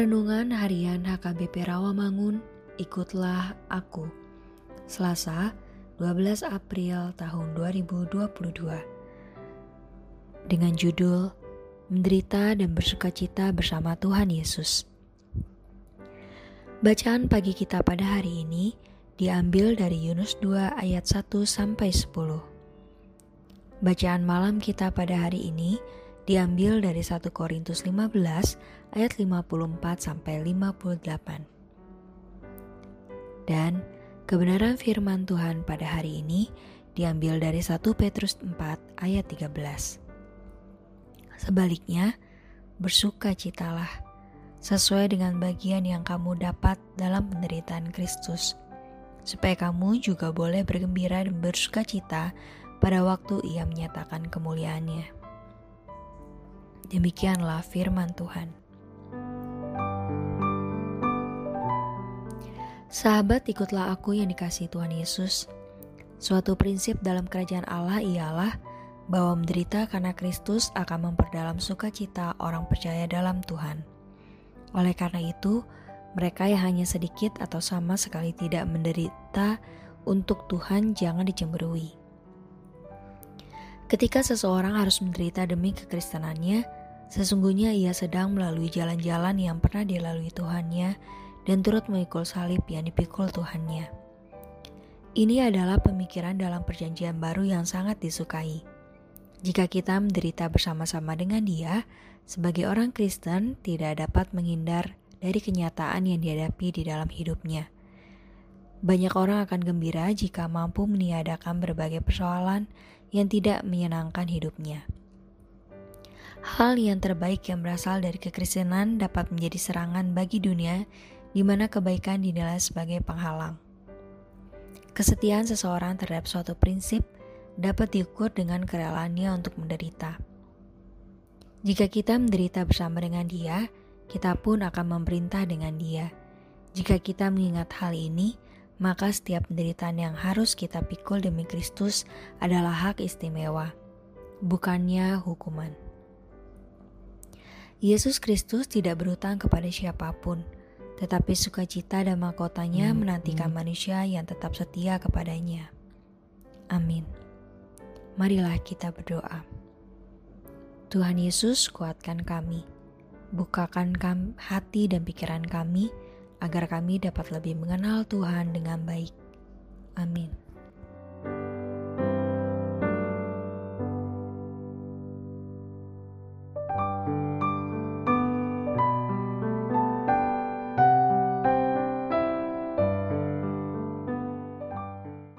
Renungan Harian HKBP Rawamangun, ikutlah aku. Selasa, 12 April tahun 2022. Dengan judul Menderita dan bersukacita bersama Tuhan Yesus. Bacaan pagi kita pada hari ini diambil dari Yunus 2 ayat 1 sampai 10. Bacaan malam kita pada hari ini diambil dari 1 Korintus 15 ayat 54 sampai 58. Dan kebenaran firman Tuhan pada hari ini diambil dari 1 Petrus 4 ayat 13. Sebaliknya, bersukacitalah sesuai dengan bagian yang kamu dapat dalam penderitaan Kristus, supaya kamu juga boleh bergembira dan bersukacita pada waktu ia menyatakan kemuliaannya. Demikianlah firman Tuhan. Sahabat, ikutlah aku yang dikasih Tuhan Yesus. Suatu prinsip dalam kerajaan Allah ialah bahwa menderita karena Kristus akan memperdalam sukacita orang percaya dalam Tuhan. Oleh karena itu, mereka yang hanya sedikit atau sama sekali tidak menderita untuk Tuhan jangan dicemberui. Ketika seseorang harus menderita demi kekristenannya, Sesungguhnya ia sedang melalui jalan-jalan yang pernah dilalui Tuhannya dan turut mengikul salib yang dipikul Tuhannya. Ini adalah pemikiran dalam perjanjian baru yang sangat disukai. Jika kita menderita bersama-sama dengan dia, sebagai orang Kristen tidak dapat menghindar dari kenyataan yang dihadapi di dalam hidupnya. Banyak orang akan gembira jika mampu meniadakan berbagai persoalan yang tidak menyenangkan hidupnya. Hal yang terbaik yang berasal dari kekristenan dapat menjadi serangan bagi dunia di mana kebaikan dinilai sebagai penghalang. Kesetiaan seseorang terhadap suatu prinsip dapat diukur dengan kerelaannya untuk menderita. Jika kita menderita bersama dengan dia, kita pun akan memerintah dengan dia. Jika kita mengingat hal ini, maka setiap penderitaan yang harus kita pikul demi Kristus adalah hak istimewa, bukannya hukuman. Yesus Kristus tidak berhutang kepada siapa pun, tetapi sukacita dan mahkotanya hmm, menantikan hmm. manusia yang tetap setia kepadanya. Amin. Marilah kita berdoa. Tuhan Yesus, kuatkan kami. Bukakan kami, hati dan pikiran kami agar kami dapat lebih mengenal Tuhan dengan baik. Amin.